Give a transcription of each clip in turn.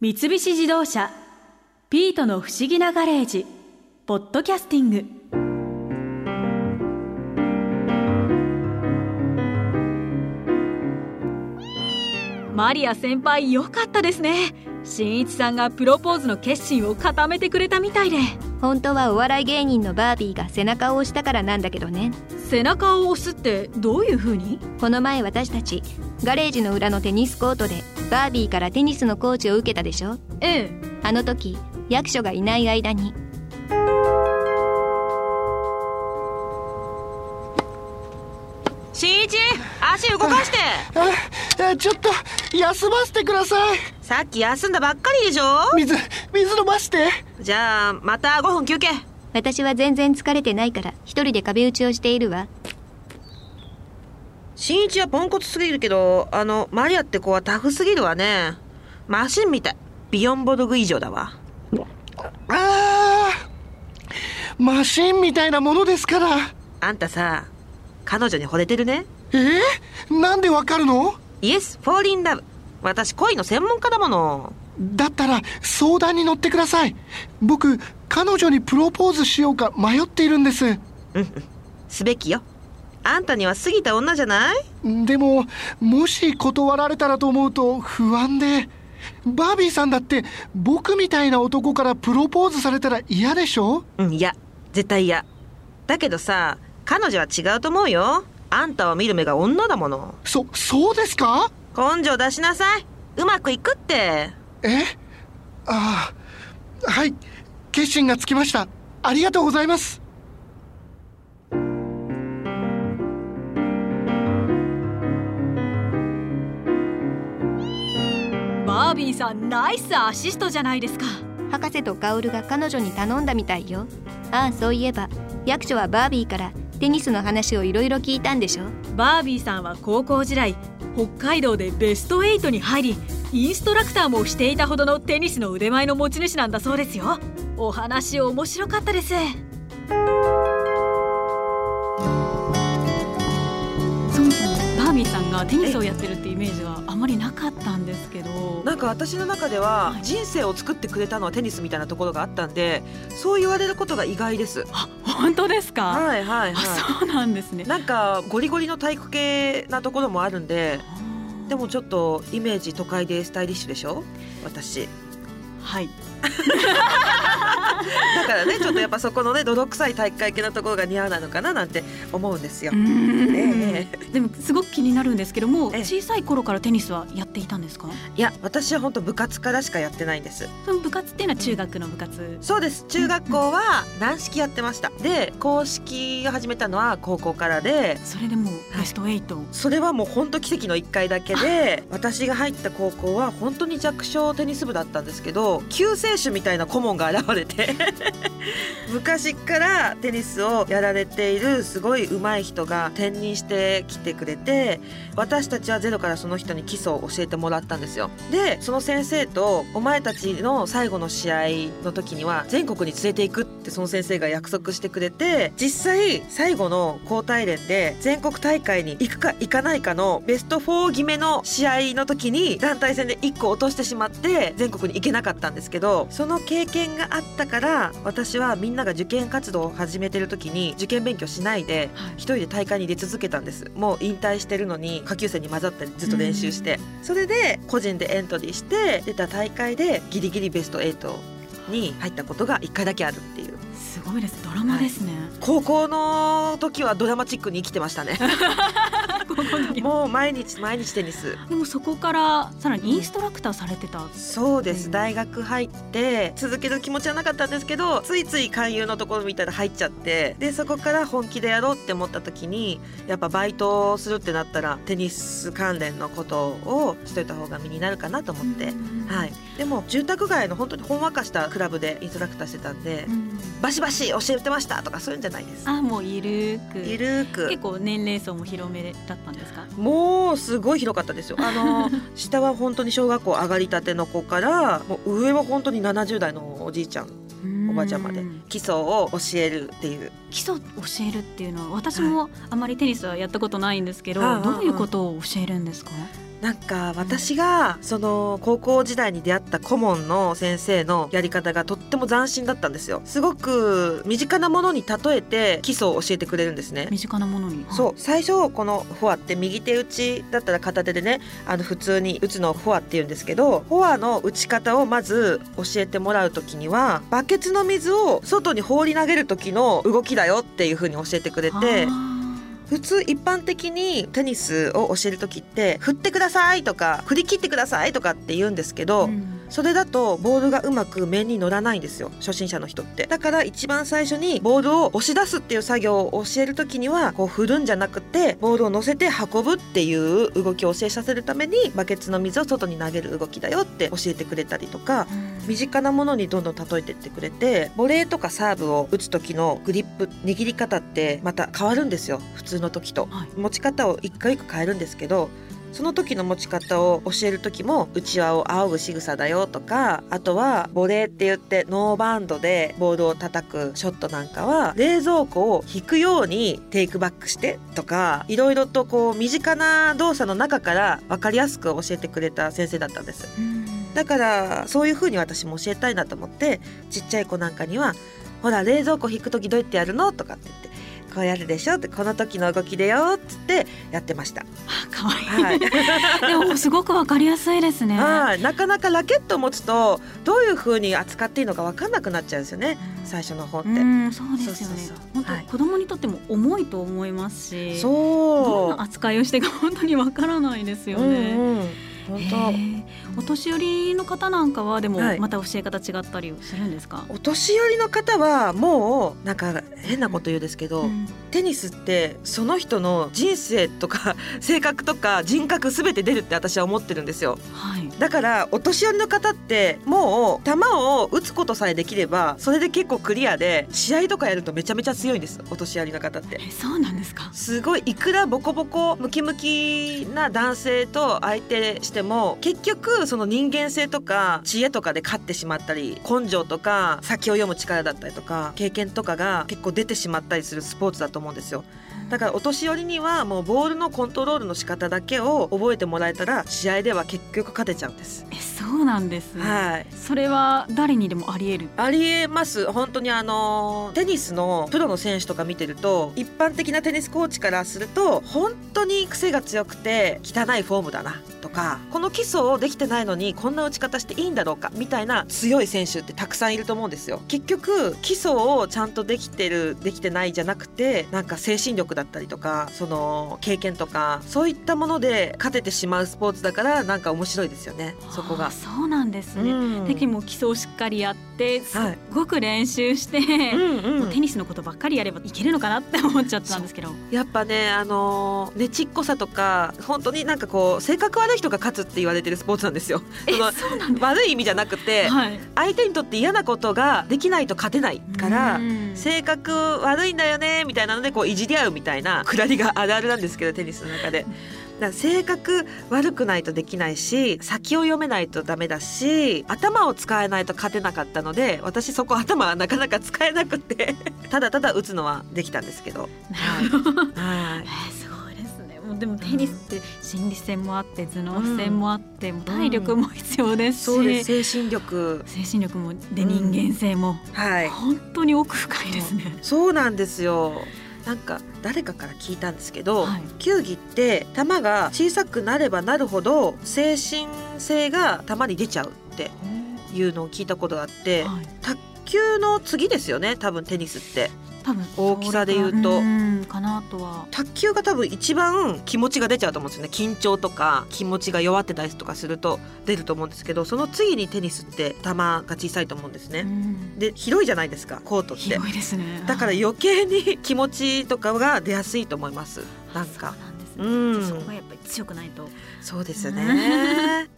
三菱自動車「ピートの不思議なガレージ」ポッドキャスティング。マリア先輩よかったですね。新一さんがプロポーズの決心を固めてくれたみたいで。本当はお笑い芸人のバービーが背中を押したからなんだけどね。背中を押すってどういう風に？この前私たちガレージの裏のテニスコートでバービーからテニスのコーチを受けたでしょ？ええあの時役所がいない間に。新一足動かして。あちょっと休ませてください。さっき休んだばっかりでしょ？水水飲まして。じゃあまた5分休憩。私は全然疲れてないから一人で壁打ちをしているわ新一はポンコツすぎるけどあのマリアって子はタフすぎるわね。マシンみたい。ビヨンボドグ以上だわ。あーマシンみたいなものですから。あんたさ彼女に惚れてるね。えー、なんでわかるの？イエスフォーリンラブ私恋の専門家だもの。だったら相談に乗ってください。僕彼女にプロポーズしようか迷っているんです。うんうん。すべきよあんたには過ぎた女じゃない？でももし断られたらと思うと不安でバービーさんだって僕みたいな男からプロポーズされたら嫌でしょ？うんいや絶対嫌。だけどさ彼女は違うと思うよ。あんたを見る目が女だもの。そそうですか？根性出しなさい。うまくいくって。え？ああはい。決心がつきました。ありがとうございますビーさんナイスアシストじゃないですか。博士と薫が彼女に頼んだみたいよ。ああそういえば役所はバービーからテニスの話をいろいろ聞いたんでしょ。バービーさんは高校時代北海道でベスト8に入りインストラクターもしていたほどのテニスの腕前の持ち主なんだそうですよ。お話面白かったですがテニスをやってるってイメージはあまりなかったんですけど。なんか私の中でははい。人生を作ってくれたのはテニスみたいなところがあったんでそう言われることが意外です。あ本当ですか、はいはいあはそうなんですね。いなんかゴリゴリの体育系なところもあるんででもちょっとイメージ都会でスタイリッシュでしょ？私。はいだからねちょっとやっぱそこのね泥臭い体育会系のところが似合うなのかななんて思うんですよ。えね、でもすごく気になるんですけども小さい頃からテニスはやっていたんですか？いや私は本当部活からしかやってないんです。その部活っていうのは中学の部活、そうです。中学校は軟式やってました。で公式を始めたのは高校からで。それでもベスト8、はい、それはもう本当奇跡の1回だけで私が入った高校は本当に弱小テニス部だったんですけど9選手みたいな顧問が現れて。昔からテニスをやられているすごい上手い人が転任してきてくれて私たちはゼロからその人に基礎を教えてもらったんですよ。でその先生とお前たちの最後の試合の時には全国に連れていくってその先生が約束してくれて実際最後の交代連で全国大会に行くか行かないかのベスト4決めの試合の時に団体戦で1個落としてしまって全国に行けなかったんですけどその経験があったから私はみんなが受験活動を始めてる時に受験勉強しないではい。一人で大会に出続けたんです。もう引退してるのに下級生に混ざったりずっと練習して。それで個人でエントリーして出た大会でギリギリベスト8に入ったことが1回だけあるっていうすごいですドラマですね、高校の時はドラマチックに生きてましたね。もう毎日毎日テニス。でもそこからさらにインストラクターされてた、そうでうん。す大学入って続ける気持ちはなかったんですけどついつい勧誘のところみたいな入っちゃってでそこから本気でやろうって思った時にやっぱバイトをするってなったらテニス関連のことをしといた方が身になるかなと思って、はい、でも住宅街の本当にほんわかしたクラブでインストラクターしてたんで、うんバシバシ教えてましたとかそういうんじゃないです。あもうゆるーくゆるーく結構年齢層も広めだったんですか？もうすごい広かったですよ。あの下は本当に小学校上がりたての子からもう上は本当に70代のおじいちゃんおばちゃんまでうん。基礎を教えるっていう。基礎を教えるっていうのは私もあまりテニスはやったことないんですけど、はいどういうことを教えるんですか、なんか私がその高校時代に出会った顧問の先生のやり方がとっても斬新だったんですよ。すごく身近なものに例えて基礎を教えてくれるんですね。身近なものに？そう。最初このフォアって右手打ちだったら片手でねあの普通に打つのをフォアって言うんですけどフォアの打ち方をまず教えてもらう時にはバケツの水を外に放り投げる時の動きだよっていう風に教えてくれてあ普通一般的にテニスを教える時って振ってくださいとか振り切ってくださいとかって言うんですけーど、うんそれだとボールがうまく面に乗らないんですよ。初心者の人って。だから一番最初にボールを押し出すっていう作業を教える時にはこう振るんじゃなくてボールを乗せて運ぶっていう動きを教えさせるためにバケツの水を外に投げる動きだよって教えてくれたりとか身近なものにどんどん例えてってくれてボレーとかサーブを打つ時のグリップ握り方ってまた変わるんですよ。普通の時と。はい。持ち方を一回一回変えるんですけどその時の持ち方を教える時も内輪を仰ぐ仕草だよとかあとはボレーって言ってノーバウンドでボールを叩くショットなんかは冷蔵庫を引くようにテイクバックしてとかいろいろとこう身近な動作の中から分かりやすく教えてくれた先生だったんです。うんだからそういう風に私も教えたいなと思ってちっちゃい子なんかには「ほら冷蔵庫引く時どうやってやるの?」とかって言って「こうやるでしょ」って「この時の動きでよ」っつってやってました。あかわい。い、はい。でもすごくわかりやすいですね。はい、なかなかラケットを持つとどういう風に扱っていいのか分かんなくなっちゃうんですよね。最初の方って。うんそうですよね。本当、はい。子供にとっても重いと思いますしどんそうな扱いをしてか本当にわからないですようんね、うん。本へーお年寄りの方なんかはでもはい。また教え方違ったりするんですか、当お年寄りの方はもうなんか変なこと言うんですけど、うん。テニスってその人の人生とか 性格とか人格すべて出るって私は思ってるんですよ。はい。だからお年寄りの方ってもう球を打つことさえできればそれで結構クリアで試合とかやるとめちゃめちゃ強いんですお年寄りの方って。えそうなんですか？すごいいくらボコボコムキムキな男性と相手しても結局その人間性とか知恵とかで勝ってしまったり根性とか先を読む力だったりとか経験とかが結構出てしまったりするスポーツだと思うんですよ。だからお年寄りにはもうボールのコントロールの仕方だけを覚えてもらえたら試合では結局勝てちゃうんです。えそうなんです。ね、はい。それは誰にでもあり得るありえます。本当にあのテニスのプロの選手とか見てると一般的なテニスコーチからすると本当に癖が強くて汚いフォームだなとかこの基礎をできてないのにこんな打ち方していいんだろうかみたいな強い選手ってたくさんいると思うんですよ。結局基礎をちゃんとできてるできてないじゃなくてなんか精神力だったりとかその経験とかそういったもので勝ててしまうスポーツだからなんか面白いですよね。そこが。そうなんですね、うん。でも基礎をしっかりやってすごく練習して、うんううテニスのことばっかりやればいけるのかなって思っちゃったんですけど。やっぱねあのーねちっこさとか本当になんかこう性格悪い人が勝つって言われてるスポーツなんですよ。えそのそうなんです悪い意味じゃなくてはい。相手にとって嫌なことができないと勝てないからうん。性格悪いんだよねみたいなのでこういじり合うみたいなくだりがあるあるなんですけどテニスの中で。だ性格悪くないとできないし先を読めないとダメだし頭を使えないと勝てなかったので私そこ頭はなかなか使えなくて。ただただ打つのはできたんですけど。はい。えーすごいですね。もうでもテニスって心理戦もあって頭脳戦もあって、もう体力も必要ですし、そうです。精神力。精神力もでうん人間性も、はい。本当に奥深いですね。そうなんですよなんか誰かから聞いたんですけど、はい。球技って球が小さくなればなるほど精神性が球に出ちゃうっていうのを聞いたことがあって、はい。卓球の次ですよね多分テニスって多分大きさで言うと。んかなとは。卓球が多分一番気持ちが出ちゃうと思うんですよね。緊張とか気持ちが弱ってたりとかすると出ると思うんですけどその次にテニスって球が小さいと思うんですね。うん。で広いじゃないですかコートって。広いですね。だから余計に気持ちとかが出やすいと思います。なんか。そうなんそこはやっぱり強くないと。そうですね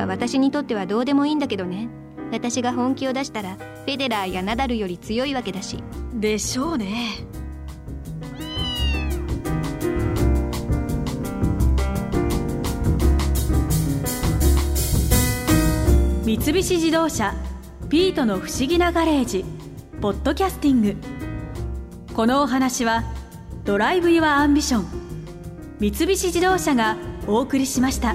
は私にとってはどうでもいいんだけどね。私が本気を出したらフェデラーやナダルより強いわけだし。でしょうね。三菱自動車「ピートの不思議なガレージ」ポッドキャスティング。このお話は「ドライブ・イワ・アンビション」三菱自動車がお送りしました。